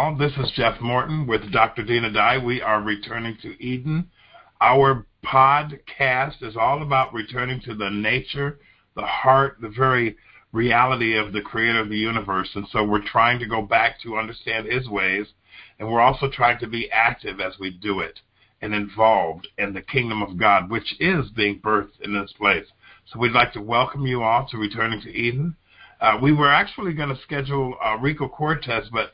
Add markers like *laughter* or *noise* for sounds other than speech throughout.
all. This is Jeff Morton with Dr. Dinah Dye. We are returning to Eden. Our podcast is all about returning to the nature, the heart, the very reality of the creator of the universe. And so we're trying to go back to understand his ways, and we're also trying to be active as we do it and involved in the kingdom of God, which is being birthed in this place. So we'd like to welcome you all to Returning to Eden. Uh, we were actually going to schedule uh, Rico Cortez, but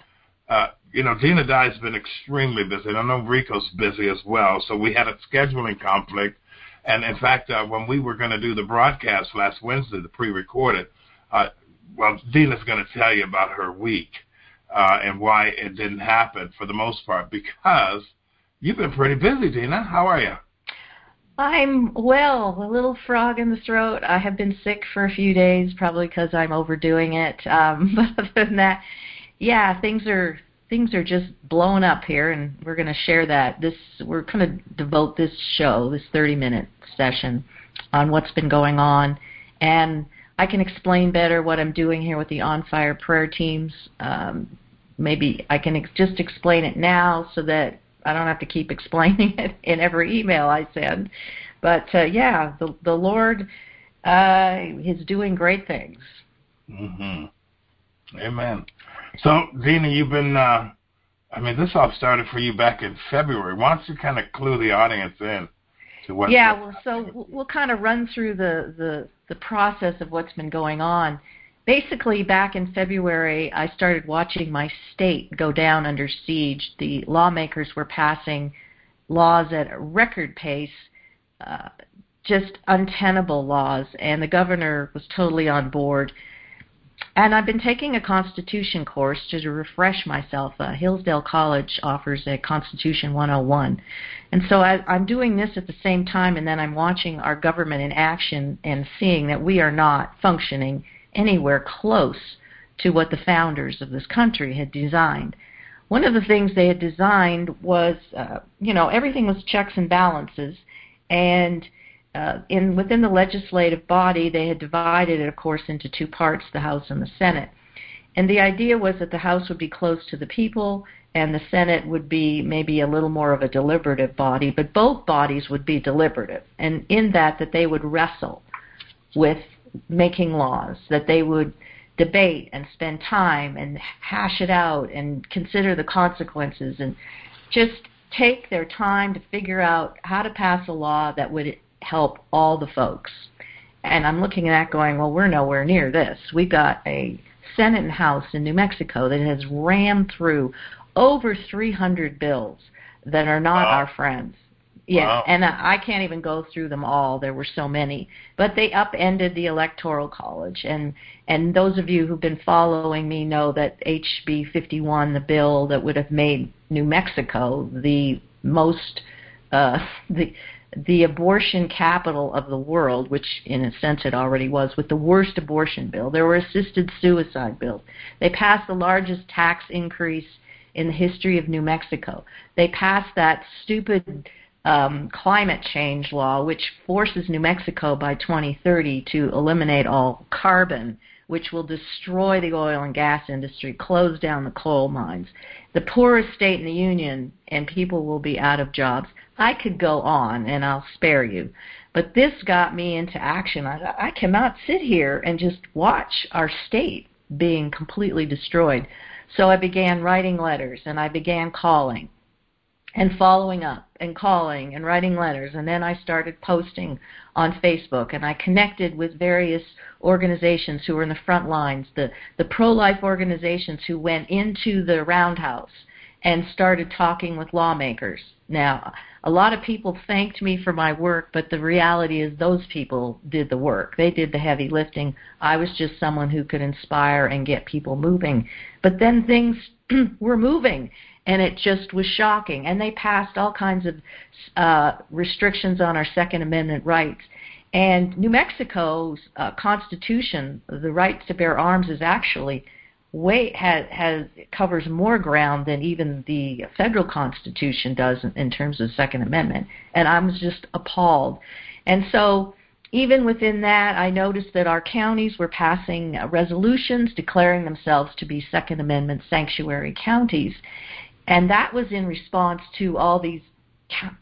uh, you know, Dinah Dye's been extremely busy. And I know Rico's busy as well. So we had a scheduling conflict. And in fact, uh, when we were going to do the broadcast last Wednesday, the pre-recorded, uh, well, Dinah's going to tell you about her week uh, and why it didn't happen for the most part because you've been pretty busy, Dinah. How are you? I'm well, a little frog in the throat. I have been sick for a few days, probably because I'm overdoing it. Um, *laughs* but other than that, yeah, things are things are just blowing up here, and we're going to share that. This we're going to devote this show, this 30-minute session, on what's been going on, and I can explain better what I'm doing here with the On Fire prayer teams. Um, maybe I can ex- just explain it now so that I don't have to keep *laughs* explaining it in every email I send. But uh, yeah, the the Lord uh, is doing great things. Mm-hmm. Amen. So, Dinah, you've been. Uh, I mean, this all started for you back in February. Why don't you kind of clue the audience in to what? Yeah. Well, so we'll, kind of run through the the the process of what's been going on basically back in February, I started watching my state go down under siege. The lawmakers were passing laws at a record pace, uh, just untenable laws, and the governor was totally on board. And I've been taking a Constitution course to refresh myself. Uh, Hillsdale College offers a Constitution 101. And so I, I'm doing this at the same time, and then I'm watching our government in action and seeing that we are not functioning anywhere close to what the founders of this country had designed. One of the things they had designed was, uh, you know, everything was checks and balances, and uh, in within the legislative body, they had divided it, of course, into two parts: the House and the Senate. And the idea was that the House would be close to the people, and the Senate would be maybe a little more of a deliberative body, but both bodies would be deliberative, and in that that they would wrestle with making laws, that they would debate and spend time and hash it out and consider the consequences and just take their time to figure out how to pass a law that would help all the folks. And I'm looking at that going, well, we're nowhere near this. We've got a Senate and House in New Mexico that has rammed through over 300 bills that are not wow. our friends. Yeah, wow. and I can't even go through them all. There were so many, but they upended the electoral college, and and those of you who've been following me know that HB 51, the bill that would have made New Mexico the most uh, *laughs* the the abortion capital of the world, which in a sense it already was, with the worst abortion bill. There were assisted suicide bills. They passed the largest tax increase in the history of New Mexico. They passed that stupid um, climate change law, which forces New Mexico by 2030 to eliminate all carbon, which will destroy the oil and gas industry, close down the coal mines. The poorest state in the union, and people will be out of jobs. I could go on, and I'll spare you. But this got me into action. I, I cannot sit here and just watch our state being completely destroyed. So I began writing letters, and I began calling and following up and calling and writing letters. And then I started posting on Facebook and I connected with various organizations who were in the front lines, the, the pro life organizations who went into the roundhouse and started talking with lawmakers. Now, a lot of people thanked me for my work, but the reality is those people did the work. They did the heavy lifting. I was just someone who could inspire and get people moving. But then things *clears throat* were moving and it just was shocking. And they passed all kinds of uh, restrictions on our Second Amendment rights. And New Mexico's uh, Constitution, the right to bear arms, is actually way has has covers more ground than even the federal Constitution does in, in terms of Second Amendment. And I was just appalled. And so even within that, I noticed that our counties were passing resolutions declaring themselves to be Second Amendment sanctuary counties, and that was in response to all these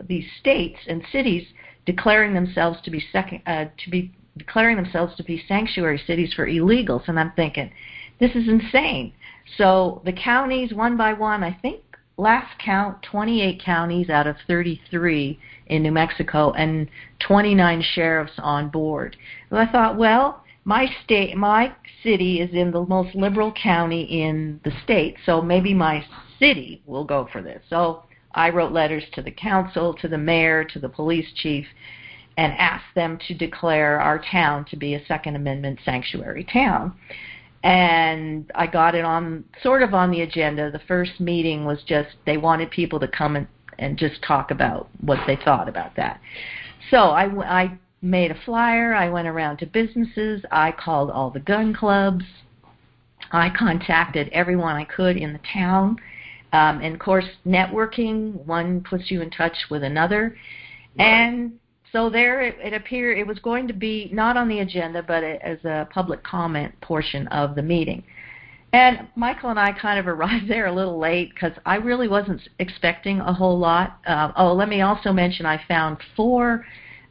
these states and cities declaring themselves to be second uh, to be declaring themselves to be sanctuary cities for illegals, and I'm thinking, this is insane. So the counties, one by one, I think last count, 28 counties out of 33 in New Mexico and 29 sheriffs on board. So I thought, well, my state, my city is in the most liberal county in the state, so maybe my city will go for this. So I wrote letters to the council, to the mayor, to the police chief, and asked them to declare our town to be a Second Amendment sanctuary town and I got it on sort of on the agenda. The first meeting was just they wanted people to come and, and just talk about what they thought about that. So I, I made a flyer. I went around to businesses. I called all the gun clubs. I contacted everyone I could in the town. Um, and of course, networking, one puts you in touch with another. Right. And so there it, it appeared it was going to be not on the agenda, but it, as a public comment portion of the meeting. And Michael and I kind of *laughs* arrived there a little late because I really wasn't expecting a whole lot. Uh, oh, let me also mention I found four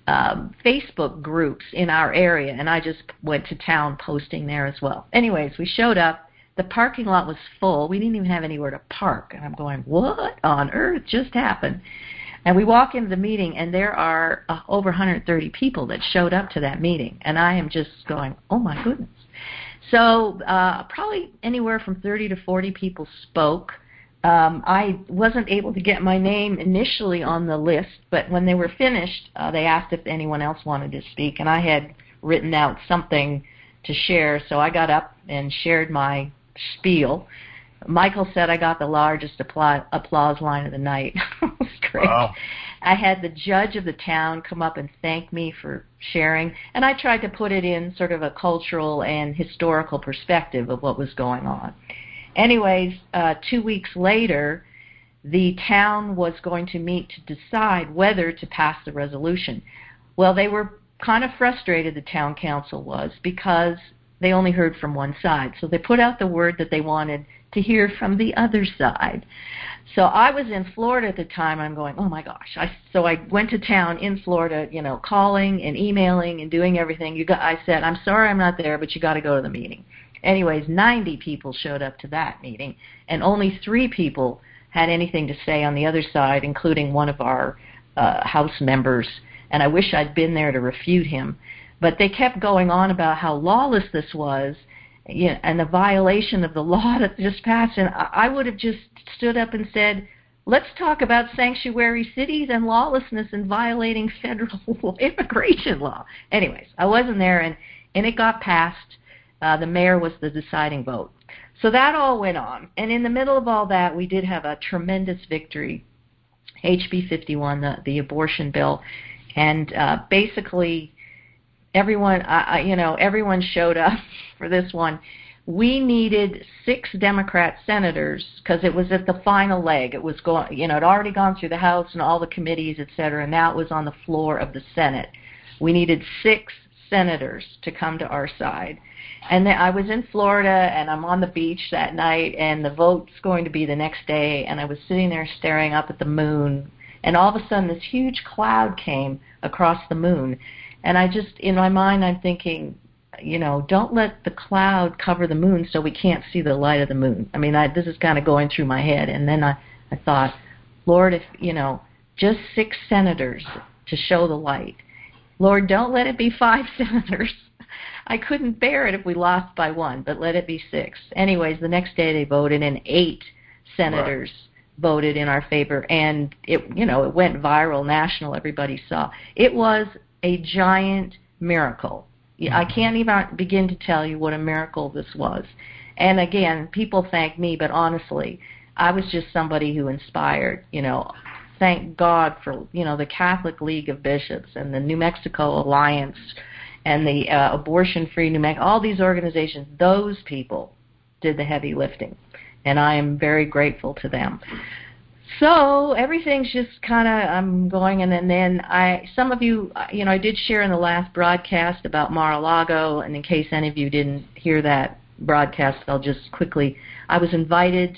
um, Facebook groups in our area, and I just went to town posting there as well. Anyways, we showed up. The parking lot was full. We didn't even have anywhere to park. And I'm going, what on earth just happened? And we walk into the meeting, and there are uh, over 130 people that showed up to that meeting. And I am just going, oh my goodness. So uh, probably anywhere from 30 to 40 people spoke. Um, I wasn't able to get my name initially on the list, but when they were finished, uh, they asked if anyone else wanted to speak, and I had written out something to share, so I got up and shared my spiel. Michael said I got the largest applause, applause line of the night. *laughs* it was great. Wow. I had the judge of the town come up and thank me for sharing, and I tried to put it in sort of a cultural and historical perspective of what was going on. Anyways, uh, two weeks later, the town was going to meet to decide whether to pass the resolution. Well, they were kind of frustrated, the town council was, because they only heard from one side. So they put out the word that they wanted to hear from the other side. So I was in Florida at the time. I'm going, oh my gosh! I so I went to town in Florida, you know, calling and emailing and doing everything. You got, I said, I'm sorry I'm not there, but you got to go to the meeting. Anyways, 90 people showed up to that meeting, and only three people had anything to say on the other side, including one of our uh, House members. And I wish I'd been there to refute him. But they kept going on about how lawless this was you know, and the violation of the *laughs* law that just passed. And I would have just stood up and said, let's talk about sanctuary cities and lawlessness and violating *laughs* federal *laughs* immigration law. Anyways, I wasn't there, and, and it got passed. Uh, the mayor was the deciding vote. So that all went on. And in the middle of all that, we did have a tremendous victory, HB 51, the, the abortion bill. And uh, basically, everyone, uh, you know, everyone showed up *laughs* for this one. We needed six Democrat senators because it was at the final leg. It was going, you know, it already gone through the House and all the committees, et cetera. and now it was on the floor of the Senate. We needed six senators to come to our side. And then I was in Florida and I'm on the beach that night and the vote's going to be the next day and I was sitting there staring up at the moon and all of a sudden this huge cloud came across the moon and I just, in my mind, I'm thinking, you know, don't let the cloud cover the moon so we can't see the light of the moon. I mean, I, this is kind of going through my head. And then I, I thought, Lord, if, you know, just six senators to show the light. Lord, don't let it be five *laughs* senators. I couldn't bear it if we lost by one, but let it be six. Anyways, the next day they voted, and eight senators right. voted in our favor, and it, you know, it went viral, national. Everybody saw. It was a giant miracle. I mm-hmm. can't even begin to tell you what a miracle this was. And again, people thank me, but honestly, I was just somebody who inspired, you know, thank God for, you know, the Catholic League of Bishops and the New Mexico Alliance and the uh, Abortion Free New Mexico, all these organizations, those people did the heavy lifting. And I am very grateful to them. So everything's just kind of I'm going, and then, then I some of you, you know, I did share in the last broadcast about Mar-a-Lago, and in case any of you didn't hear that broadcast, I'll just quickly. I was invited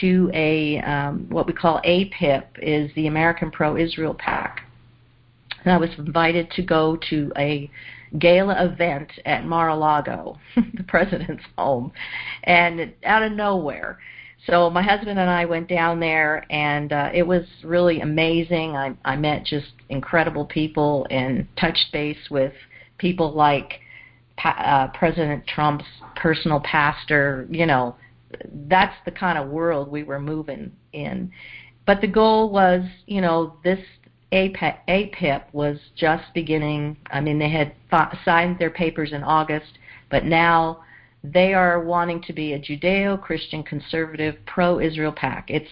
to a um, what we call APIP, is the American Pro-Israel PAC, and I was invited to go to a gala event at Mar-a-Lago, *laughs* the president's home, and out of nowhere. So my husband and I went down there, and uh, it was really amazing. I, I met just incredible people and touched base with people like uh, President Trump's personal pastor. You know, that's the kind of world we were moving in. But the goal was, you know, this APIP, APIP was just beginning. I mean, they had fi- signed their papers in August, but now they are wanting to be a Judeo-Christian conservative pro-Israel PAC. It's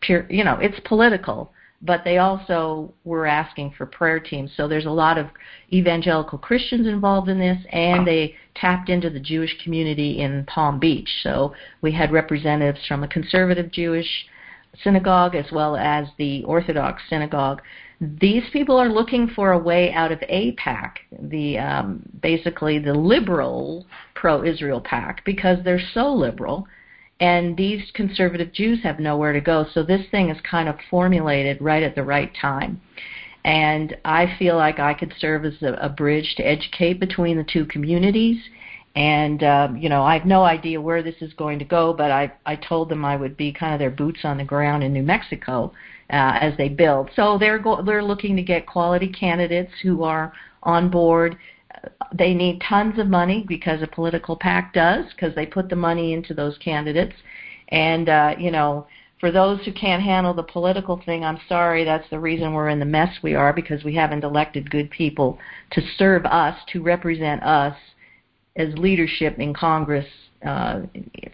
pure, you know, it's political, but they also were asking for prayer teams. So there's a lot of evangelical Christians involved in this, and they tapped into the Jewish community in Palm Beach. So we had representatives from a conservative Jewish synagogue as well as the Orthodox synagogue these people are looking for a way out of AIPAC, the um, basically the liberal pro-Israel PAC, because they're so liberal, and these conservative Jews have nowhere to go. So this thing is kind of formulated right at the right time. And I feel like I could serve as a, a bridge to educate between the two communities. And um, you know, I have no idea where this is going to go, but I I told them I would be kind of their boots on the ground in New Mexico uh, as they build. So they're go- they're looking to get quality candidates who are on board. They need tons of money because a political PAC does, because they put the money into those candidates. And uh, you know, for those who can't handle the political thing, I'm sorry. That's the reason we're in the mess we are because we haven't elected good people to serve us, to represent us as leadership in Congress, uh,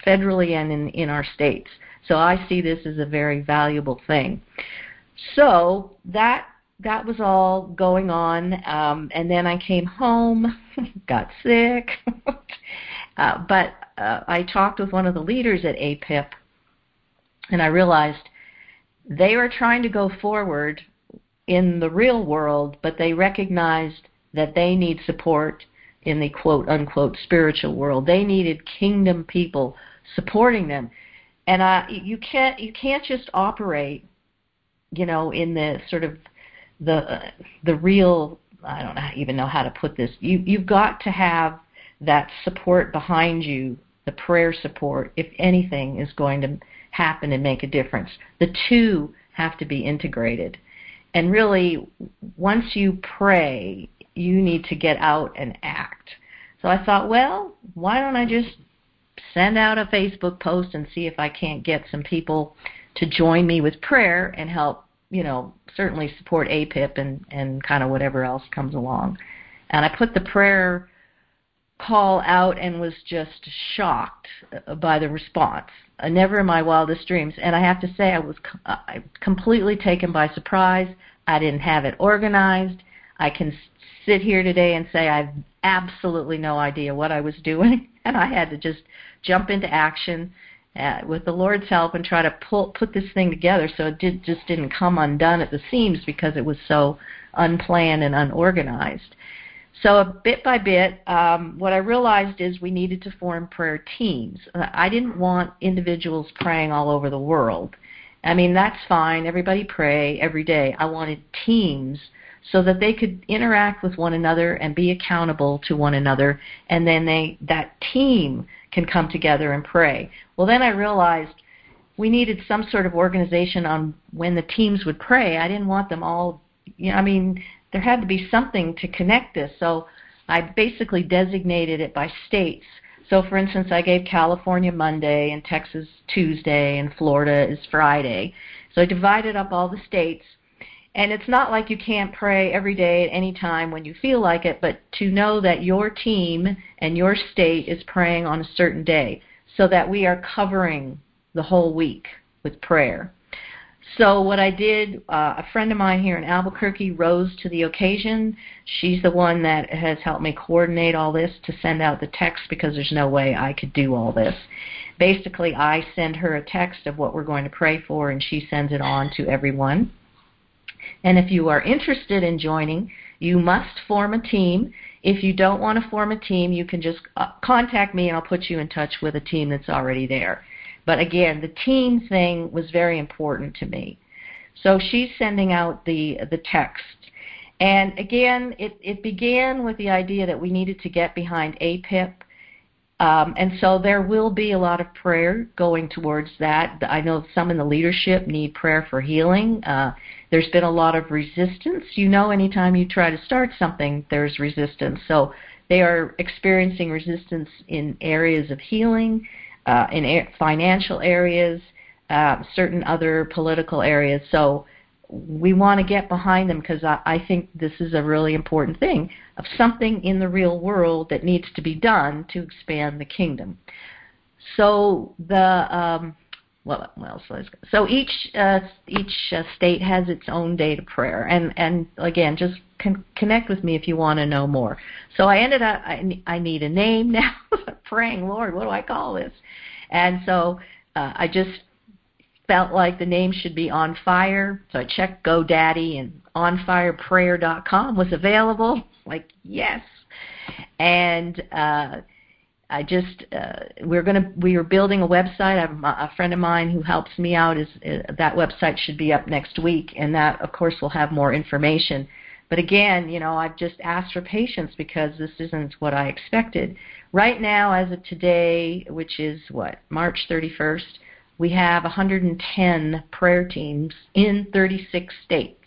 federally and in in our states. So I see this as a very valuable thing. So that that was all going on, um, and then I came home, *laughs* got sick, *laughs* uh, but uh, I talked with one of the leaders at APIP, and I realized they were trying to go forward in the real world, but they recognized that they need support in the quote unquote spiritual world. They needed kingdom people supporting them and I you can't you can't just operate you know in the sort of the the real I don't even know how to put this. You you've got to have that support behind you the prayer support if anything is going to happen and make a difference. The two have to be integrated. And really once you pray you need to get out and act. So I thought well why don't I just send out a Facebook post and see if I can't get some people to join me with prayer and help, you know, certainly support APIP and, and kind of whatever else comes along. And I put the prayer call out and was just shocked uh, by the response. Uh, never in my wildest dreams. And I have to say, I was uh, completely taken by surprise. I didn't have it organized. I can sit here today and say I've absolutely no idea what I was doing, *laughs* and I had to just jump into action uh, with the Lord's help and try to pull put this thing together so it did, just didn't come undone at the seams because it was so unplanned and unorganized. So bit by bit, um, what I realized is we needed to form prayer teams. I didn't want individuals praying all over the world. I mean, that's fine. Everybody pray every day. I wanted teams so that they could interact with one another and be accountable to one another and then they that team can come together and pray. Well then I realized we needed some sort of organization on when the teams would pray. I didn't want them all you know I mean there had to be something to connect this. So I basically designated it by states. So for instance, I gave California Monday and Texas Tuesday and Florida is Friday. So I divided up all the states and it's not like you can't pray every day at any time when you feel like it, but to know that your team and your state is praying on a certain day so that we are covering the whole week with prayer. So what I did, uh, a friend of mine here in Albuquerque rose to the occasion. She's the one that has helped me coordinate all this to send out the text because there's no way I could do all this. basically, I send her a text of what we're going to pray for, and she sends it on to everyone. And if you are interested in joining, you must form a team. If you don't want to form a team, you can just uh, contact me and I'll put you in touch with a team that's already there. But again, the team thing was very important to me. So she's sending out the the text. And again, it, it began with the idea that we needed to get behind APIP um, and so there will be a lot of prayer going towards that. I know some in the leadership need prayer for healing. Uh, there's been a lot of resistance. You know, anytime you try to start something, there's resistance. So they are experiencing resistance in areas of healing, uh, in financial areas, uh, certain other political areas. So we want to get behind them because I, I think this is a really important thing of something in the real world that needs to be done to expand the kingdom. So the um, well, well, so, so each uh, each uh, state has its own day to prayer, and and again, just con- connect with me if you want to know more. So I ended up I, I need a name *laughs* now, praying Lord, what do I call this? And so uh, I just felt like the name should be On Fire, so I checked GoDaddy and OnFirePrayer.com was available. Like yes, and uh, I just uh, we're gonna we are building a website. I have a friend of mine who helps me out. Is uh, that website should be up next week, and that of course will have more information. But again, you know, I've just asked for patience because this isn't what I expected. Right now, as of today, which is what March 31st, we have 110 prayer teams in 36 states.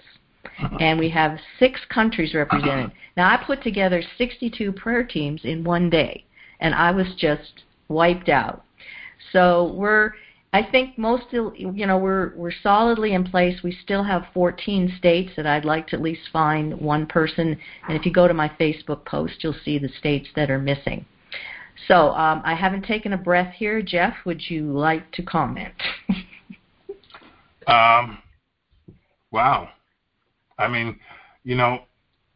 And we have six countries represented. *clears throat* Now, I put together 62 prayer teams in one day, and I was just wiped out. So we're, I think most, you know, we're we're solidly in place. We still have 14 states that I'd like to at least find one person. And if you go to my Facebook post, you'll see the states that are missing. So um, I haven't taken a breath here. Jeff, would you like to comment? *laughs* um, wow. I mean, you know,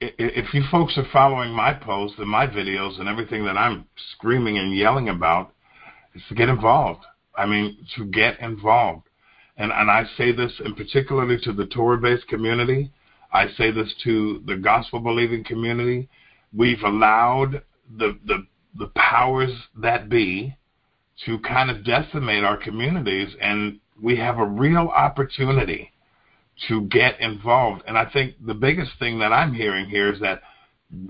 if you folks are following my posts and my videos and everything that I'm screaming and yelling about, is to get involved. I mean, to get involved. And, and I say this in particularly to the Torah-based community. I say this to the gospel-believing community. We've allowed the, the the powers that be to kind of decimate our communities, and we have a real opportunity to get involved. And I think the biggest thing that I'm hearing here is that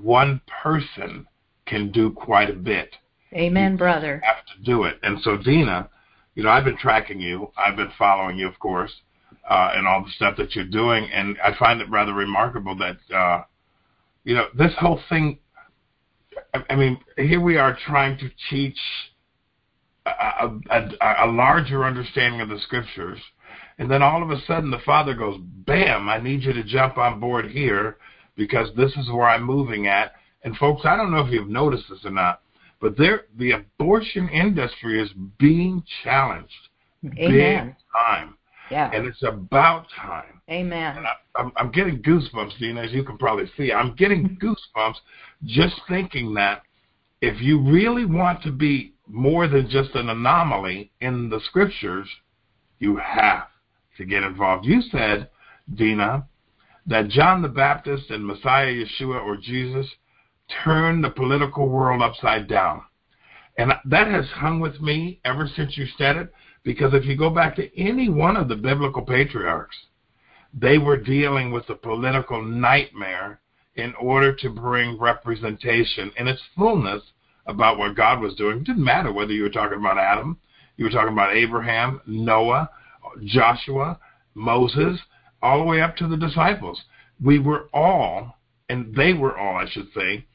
one person can do quite a bit. Amen, you brother. Have to do it. And so, Dinah, you know, I've been tracking you. I've been following you, of course, uh, and all the stuff that you're doing. And I find it rather remarkable that, uh, you know, this whole thing I mean, here we are trying to teach a, a, a, larger understanding of the scriptures, and then all of a sudden the father goes, "Bam! I need you to jump on board here because this is where I'm moving at." And folks, I don't know if you've noticed this or not, but there, the abortion industry is being challenged Amen. big time. Yeah. And it's about time. Amen. And I, I'm, I'm getting goosebumps, Dean, as you can probably see. I'm getting *laughs* goosebumps just thinking that if you really want to be more than just an anomaly in the scriptures, you have to get involved. You said, Dinah, that John the Baptist and Messiah Yeshua or Jesus turned the political world upside down. And that has hung with me ever since you said it, because if you go back to any one of the biblical patriarchs, they were dealing with a political nightmare in order to bring representation in its fullness about what God was doing. It didn't matter whether you were talking about Adam, you were talking about Abraham, Noah, Joshua, Moses, all the way up to the disciples. We were all, and they were all, I should say,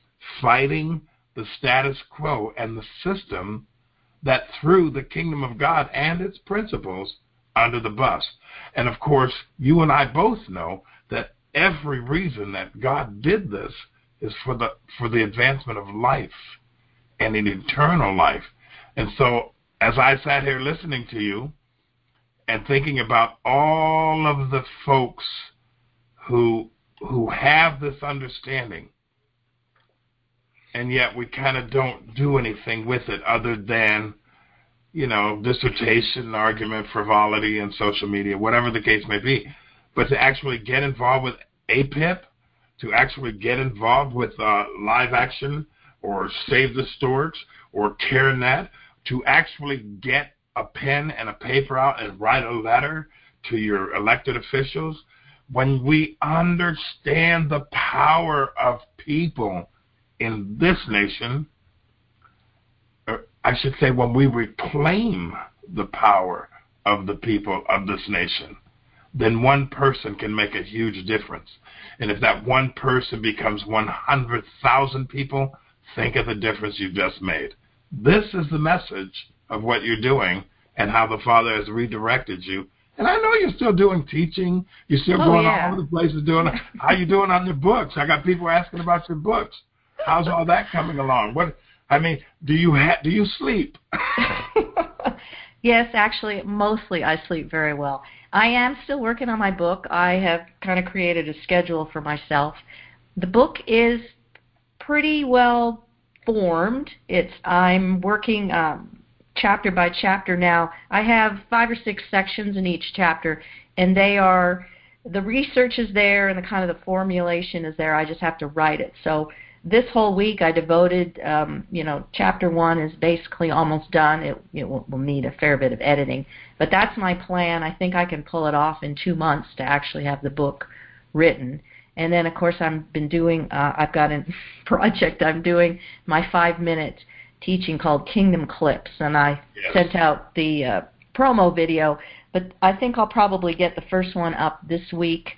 fighting the status quo and the system that threw the kingdom of God and its principles under the bus. And of course, you and I both know that every reason that God did this is for the for the advancement of life and an eternal life. And so as I sat here listening to you and thinking about all of the folks who who have this understanding and yet we kind of don't do anything with it other than you know, dissertation, argument, frivolity, and social media, whatever the case may be. But to actually get involved with APIP, to actually get involved with uh, live action or Save the Storks or CareNet, to actually get a pen and a paper out and write a letter to your elected officials, when we understand the power of people in this nation, uh, I should say when we reclaim the power of the people of this nation, then one person can make a huge difference. And if that one person becomes 100,000 people, think of the difference you've just made. This is the message of what you're doing and how the Father has redirected you. And I know you're still doing teaching. You're still oh, going yeah. all over the places doing. *laughs* How you doing on your books? I got people asking about your books. How's all that coming along? What I mean, do you ha- do you sleep? *laughs* yes, actually, mostly I sleep very well. I am still working on my book. I have kind of created a schedule for myself. The book is pretty well formed. It's I'm working um, chapter by chapter now. I have five or six sections in each chapter, and they are the research is there and the kind of the formulation is there. I just have to write it. So this whole week I devoted, um, you know, chapter one is basically almost done. It, it will, will need a fair bit of editing, but that's my plan. I think I can pull it off in two months to actually have the book written. And then, of course, I've been doing. Uh, I've got a *laughs* project I'm doing my five minute teaching called Kingdom Clips, and I yes. sent out the uh, promo video. But I think I'll probably get the first one up this week.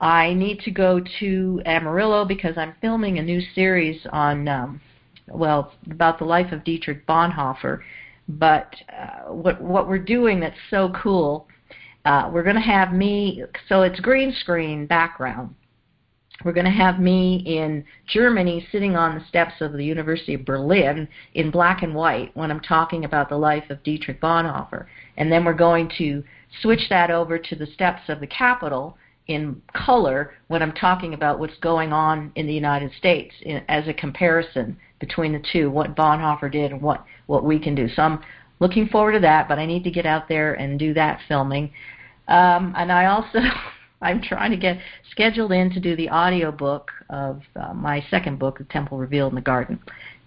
I need to go to Amarillo because I'm filming a new series on, um, well, about the life of Dietrich Bonhoeffer. But uh, what what we're doing that's so cool, uh, we're going to have me. So it's green screen background. We're going to have me in Germany sitting on the steps of the University of Berlin in black and white when I'm talking about the life of Dietrich Bonhoeffer. And then we're going to switch that over to the steps of the Capitol in color when I'm talking about what's going on in the United States in, as a comparison between the two, what Bonhoeffer did and what, what we can do. So I'm looking forward to that, but I need to get out there and do that filming. Um, and I also, *laughs* I'm trying to get scheduled in to do the audio book of uh, my second book, The Temple Revealed in the Garden.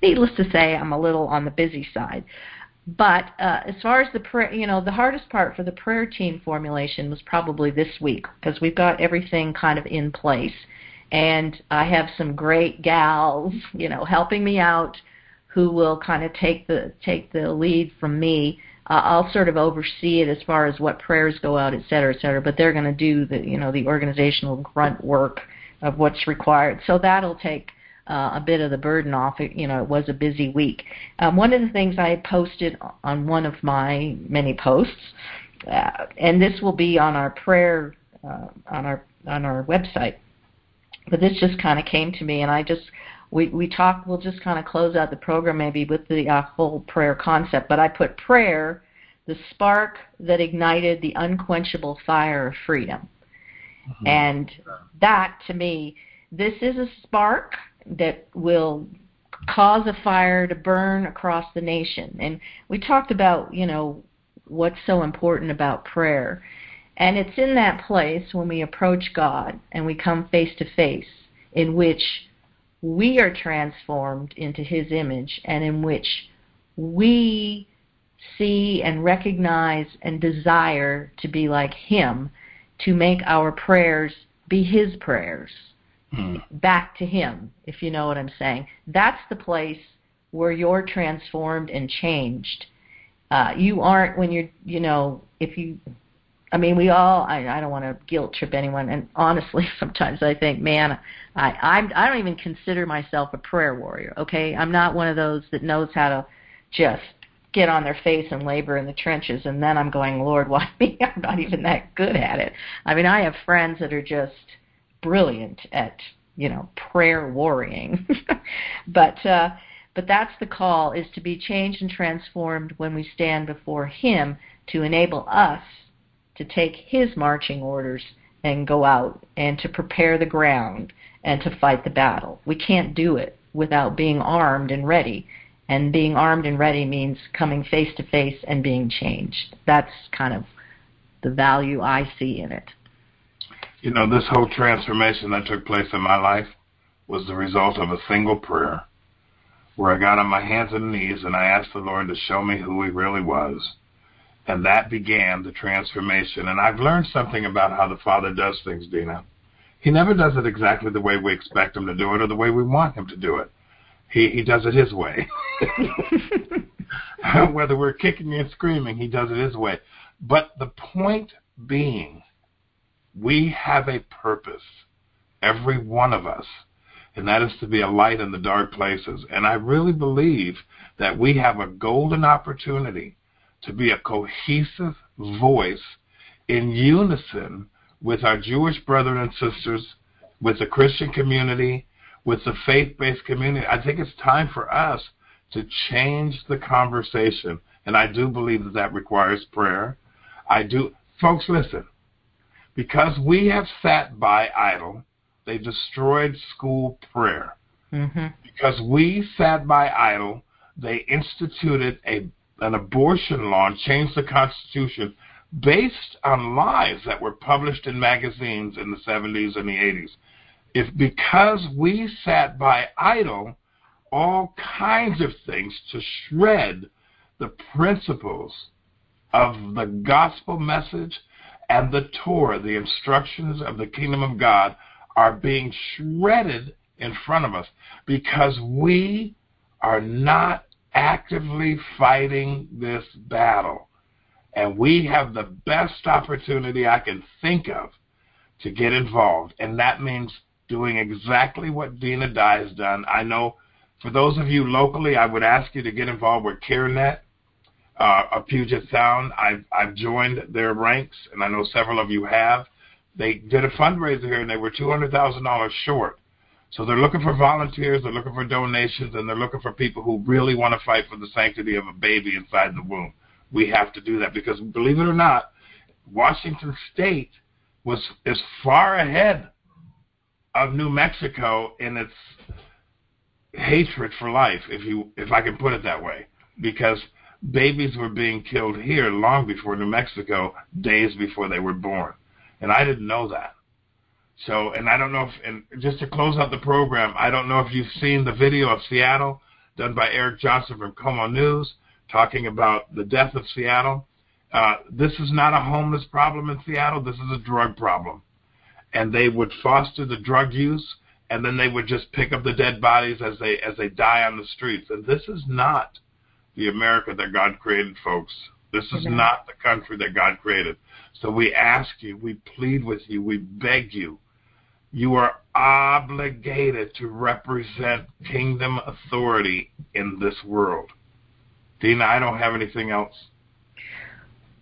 Needless to say, I'm a little on the busy side. But uh, as far as the prayer, you know, the hardest part for the prayer team formulation was probably this week because we've got everything kind of in place, and I have some great gals, you know, helping me out, who will kind of take the take the lead from me. Uh, I'll sort of oversee it as far as what prayers go out, et cetera, et cetera. But they're going to do the, you know, the organizational grunt work of what's required. So that'll take uh, a bit of the burden off. It, you know, it was a busy week. Um, one of the things I posted on one of my many posts, uh, and this will be on our prayer uh, on our on our website. But this just kind of came to me, and I just we we talked. We'll just kind of close out the program maybe with the uh, whole prayer concept. But I put prayer, the spark that ignited the unquenchable fire of freedom, mm-hmm. and that to me, this is a spark that will cause a fire to burn across the nation. And we talked about, you know, what's so important about prayer. And it's in that place when we approach God and we come face to face in which we are transformed into His image and in which we see and recognize and desire to be like Him, to make our prayers be His prayers hmm. back to Him, if you know what I'm saying. That's the place where you're transformed and changed. Uh, you aren't when you're, you know, if you, I mean, we all, I, I don't want to guilt trip anyone, and honestly, *laughs* sometimes I think, man, I, I'm, I don't even consider myself a prayer warrior, okay? I'm not one of those that knows how to just get on their face and labor in the trenches and then I'm going, Lord, *laughs* why me? I'm not even that good at it. I mean, I have friends that are just brilliant at you know prayer worrying *laughs* but uh but that's the call is to be changed and transformed when we stand before him to enable us to take his marching orders and go out and to prepare the ground and to fight the battle we can't do it without being armed and ready And being armed and ready means coming face to face and being changed. That's kind of the value I see in it. You know, this whole transformation that took place in my life was the result of a single prayer where I got on my hands and knees and I asked the Lord to show me who He really was. And that began the transformation. And I've learned something about how the Father does things, Dinah. He never does it exactly the way we expect Him to do it or the way we want Him to do it. He, he does it His way. *laughs* *laughs* Whether we're kicking and screaming, He does it His way. But the point being, we have a purpose, every one of us and that is to be a light in the dark places. And I really believe that we have a golden opportunity to be a cohesive voice in unison with our Jewish brethren and sisters, with the Christian community, with the faith based community. I think it's time for us to change the conversation. And I do believe that that requires prayer. I do. Folks, listen. Because we have sat by idle, they destroyed school prayer. Mm-hmm. Because we sat by idle, they instituted a an abortion law and changed the Constitution based on lies that were published in magazines in the 70s and the 80s. If because we sat by idle, all kinds of things to shred the principles of the gospel message and the Torah, the instructions of the kingdom of God, are being shredded in front of us because we are not actively fighting this battle. And we have the best opportunity I can think of to get involved. And that means doing exactly what Dinah Dye has done. I know for those of you locally, I would ask you to get involved with CareNet uh, of Puget Sound. I've, I've joined their ranks, and I know several of you have. They did a fundraiser here and they were $200,000 short. So they're looking for volunteers, they're looking for donations, and they're looking for people who really want to fight for the sanctity of a baby inside the womb. We have to do that because, believe it or not, Washington State was is far ahead of New Mexico in its hatred for life, if you if I can put it that way, because babies were being killed here long before New Mexico, days before they were born and I didn't know that. So, and I don't know if, and just to close out the program, I don't know if you've seen the video of Seattle done by Eric Johnson from KOMO News talking about the death of Seattle. Uh, this is not a homeless problem in Seattle. This is a drug problem. And they would foster the drug use, and then they would just pick up the dead bodies as they as they die on the streets. And this is not the America that God created, folks. This is Amen. not the country that God created. So we ask you, we plead with you, we beg you. You are obligated to represent kingdom authority in this world. Dinah, I don't have anything else.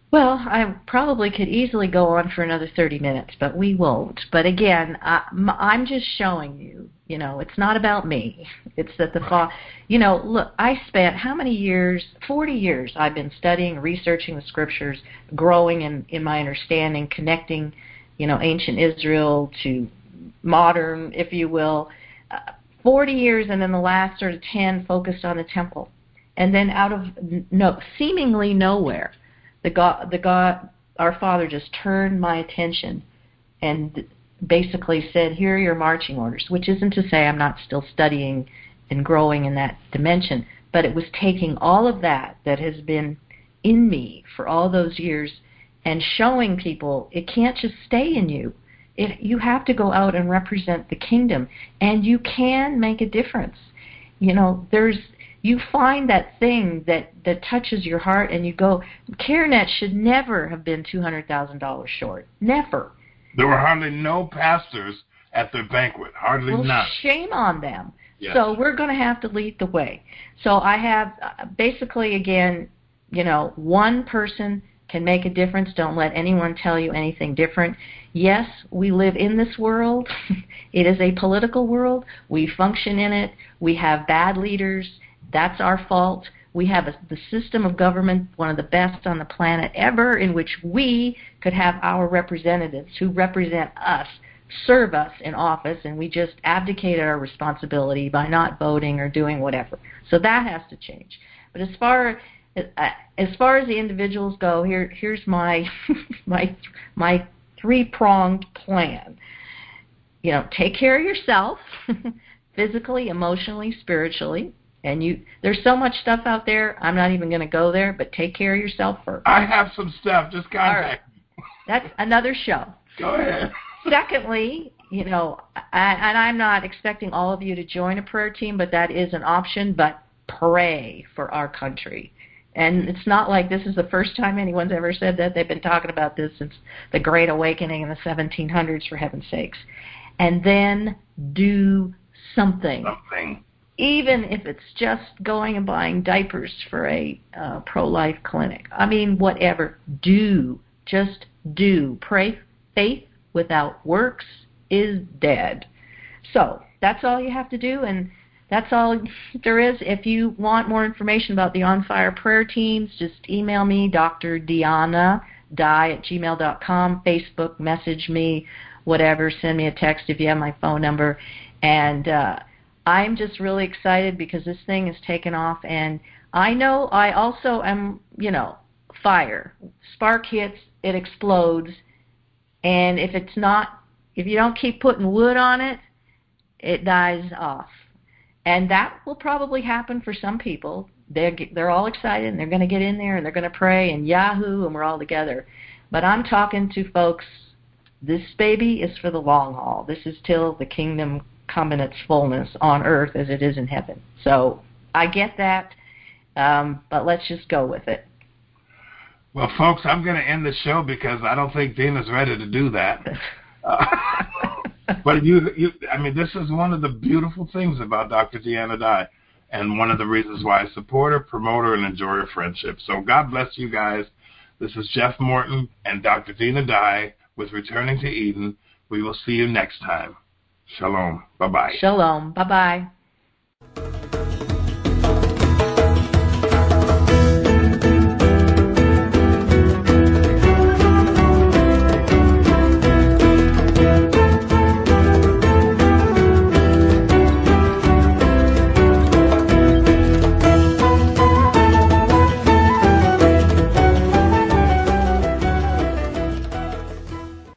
Well, I probably could easily go on for another 30 minutes, but we won't. But again, I, I'm just showing you, you know, it's not about me. It's that the fa- you know, look, I spent how many years? 40 years I've been studying, researching the scriptures, growing in in my understanding, connecting, you know, ancient Israel to modern, if you will. Uh, 40 years and then the last sort of 10 focused on the temple. And then out of no seemingly nowhere the God, the God, our Father just turned my attention and basically said, "Here are your marching orders," which isn't to say I'm not still studying and growing in that dimension, but it was taking all of that that has been in me for all those years and showing people it can't just stay in you. It, you have to go out and represent the kingdom, and you can make a difference. You know, there's you find that thing that that touches your heart and you go CareNet should never have been $200,000 short. Never. There were hardly no pastors at their banquet. Hardly well, none. shame on them. Yes. so we're going to have to lead the way. So i have uh, basically again you know one person can make a difference don't let anyone tell you anything different yes we live in this world *laughs* it is a political world we function in it we have bad leaders that's our fault. We have a, the system of government, one of the best on the planet ever, in which we could have our representatives who represent us serve us in office and we just abdicated our responsibility by not voting or doing whatever. So that has to change. But as far Uh, as far as the individuals go, here here's my *laughs* my my three pronged plan. You know, take care of yourself, *laughs* physically, emotionally, spiritually. And you, there's so much stuff out there. I'm not even going to go there, but take care of yourself first. I have some stuff. Just contact right. That's another show. Go ahead. *laughs* Secondly, you know, I, and I'm not expecting all of you to join a prayer team, but that is an option. But pray for our country. And it's not like this is the first time anyone's ever said that. They've been talking about this since the Great Awakening in the 1700s, for heaven's sakes. And then do something. Something. Even if it's just going and buying diapers for a uh, pro life clinic. I mean, whatever. Do. Just do. Pray. Faith without works is dead. So that's all you have to do. And that's all there is. If you want more information about the On Fire prayer teams, just email me, Dr. Deanna Dye at gmail.com, Facebook, message me, whatever, send me a text if you have my phone number. And uh, I'm just really excited because this thing has taken off. And I know I also am, you know, fire. Spark hits, it explodes. And if it's not, if you don't keep putting wood on it, it dies off. And that will probably happen for some people. They're they're all excited and they're going to get in there and they're going to pray and Yahoo and we're all together. But I'm talking to folks. This baby is for the long haul. This is till the kingdom come in its fullness on earth as it is in heaven. So I get that, um, but let's just go with it. Well, folks, I'm going to end the show because I don't think Dinah's ready to do that. Uh, *laughs* *laughs* but you, you, I mean, this is one of the beautiful things about Dr. Dinah Dye, and one of the reasons why I support her, promote her, and enjoy her friendship. So God bless you guys. This is Jeff Morton and Dr. Dinah Dye with Returning to Eden. We will see you next time. Shalom. Bye bye. Shalom. Bye bye.